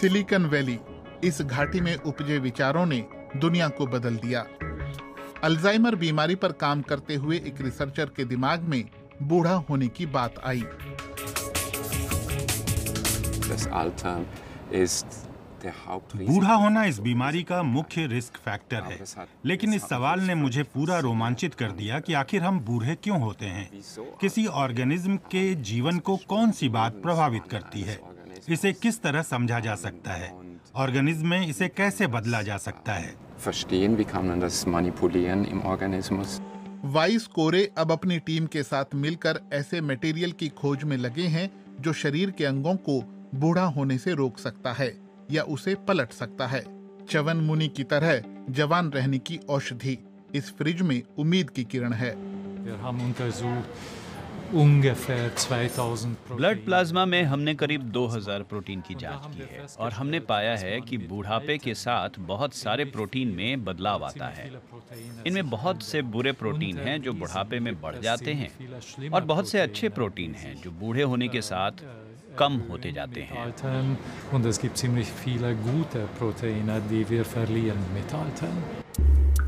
Silicon valley इस घाटी में उपजे विचारों ने दुनिया को बदल दिया। अल्जाइमर बीमारी पर काम करते हुए एक रिसर्चर के दिमाग में बूढ़ा होने की बात आई। Hauptrisiko. बूढ़ा होना इस बीमारी का मुख्य रिस्क फैक्टर है। लेकिन इस सवाल ने मुझे पूरा रोमांचित कर दिया कि आखिर हम बूढ़े क्यों होते हैं? किसी ऑर्गेनिज्म के जीवन को कौन सी बात प्रभावित करती है? इसे किस तरह समझा जा सकता है? ऑर्गेनिज्म में इसे कैसे बदला जा सकता है? Verstehen, wie kann man das manipulieren im Organismus? वाइस कोरे अब अपनी टीम के साथ मिलकर ऐसे मटेरियल की खोज में लगे हैं जो शरीर के अंगों को बूढ़ा होने से रोक सकता है या उसे पलट सकता है। चवन मुनि की तरह जवान रहने की औषधि इस फ्रिज में उम्मीद की किरण है। Ungefähr 2000 ब्लड प्लाज्मा में हमने करीब 2000 प्रोटीन की जाँच की है और हमने पाया है कि बूढ़ापे के साथ बहुत सारे प्रोटीन में बदलाव आता है इनमें बहुत से बुरे प्रोटीन हैं जो बुढ़ापे में बढ़ जाते हैं और बहुत से अच्छे प्रोटीन हैं जो बूढ़े होने के साथ कम होते जाते हैं.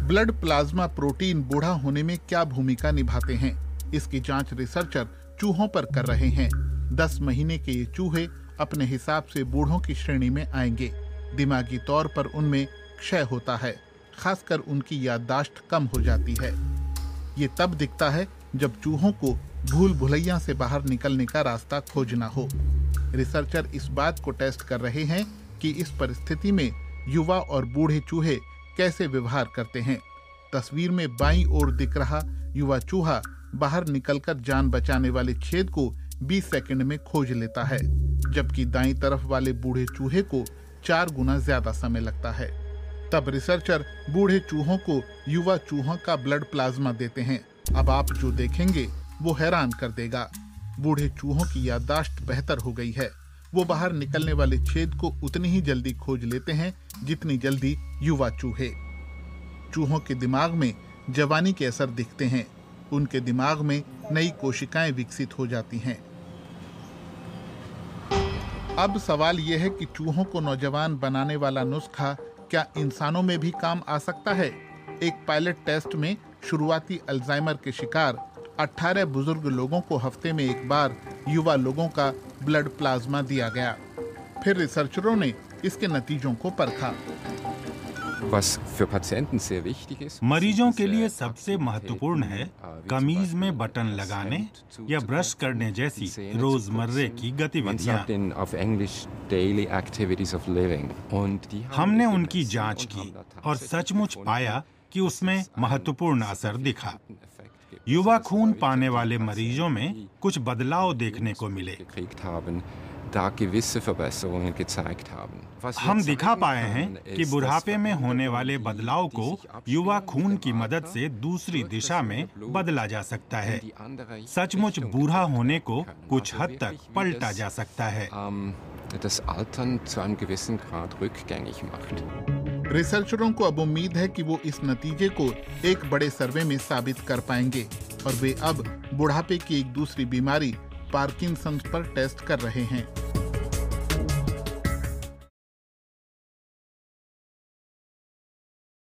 ब्लड प्लाज्मा प्रोटीन बूढ़ा होने में क्या भूमिका निभाते हैं इसकी जाँच रिसर्चर चूहों पर कर रहे हैं। दस महीने के ये चूहे अपने हिसाब से बूढ़ों की श्रेणी में आएँगे। दिमागी तौर पर उनमें क्षय होता है, खासकर उनकी याददाश्त कम हो जाती है। ये तब दिखता है जब चूहों को भूल भुलैया से बाहर निकलने का रास्ता खोजना हो। रिसर्चर इस बात को टेस्ट कर रहे हैं कि इस परिस्थिति में युवा और बूढ़े चूहे कैसे व्यवहार करते हैं। तस्वीर में बाईं ओर दिख रहा युवा चूहा बाहर निकलकर जान बचाने वाले छेद को 20 सेकंड में खोज लेता है, जबकि दाईं तरफ़ वाले बूढ़े चूहे को चार गुना ज़्यादा समय लगता है। तब रिसर्चर बूढ़े चूहों को युवा चूहों का ब्लड प्लाज्मा देते हैं। अब आप जो देखेंगे, वो हैरान कर देगा। बूढ़े चूहों की याददाश्त बेहतर हो गई है। वो बाहर निकलने वाले छेद को उतनी ही जल्दी खोज लेते हैं, जितनी जल्दी युवा चूहे। चूहों के दिमाग में जवानी के असर दिखते हैं। उनके दिमाग में नई कोशिकाएँ विकसित हो जाती हैं। अब सवाल यह है कि चूहों को नौजवान बनाने वाला नुस्खा क्या इंसानों में भी काम आ सकता है? एक पायलट टेस्ट में शुरुआती अल्जाइमर के शिकार 18 बुज़ुर्ग लोगों को हफ़्ते में एक बार युवा लोगों का ब्लड प्लाज्मा दिया गया। फिर रिसर्चरों ने इसके नतीजों को परखा। मरीजों के लिए सबसे महत्वपूर्ण है कमीज में बटन लगाने या ब्रश करने जैसी रोजमर्रे की गतिविधियाँ। हमने उनकी जाँच की और सचमुच पाया कि उसमें महत्वपूर्ण असर दिखा। युवा खून पाने वाले मरीजों में कुछ बदलाव देखने को मिले। da gewisse Verbesserungen gezeigt haben. हम दिखा पाए हैं कि बुढ़ापे में होने वाले बदलाव को युवा खून की मदद से दूसरी दिशा में बदला जा सकता है। सचमुच बूढ़ा होने को कुछ हद तक पलटा जा सकता है। रिसर्चरों को अब उम्मीद है कि वो इस नतीजे को एक बड़े सर्वे में साबित कर पाएँगे और वे अब बुढ़ापे की एक दूसरी बीमारी पार्किंसंस आरोप टेस्ट कर रहे हैं।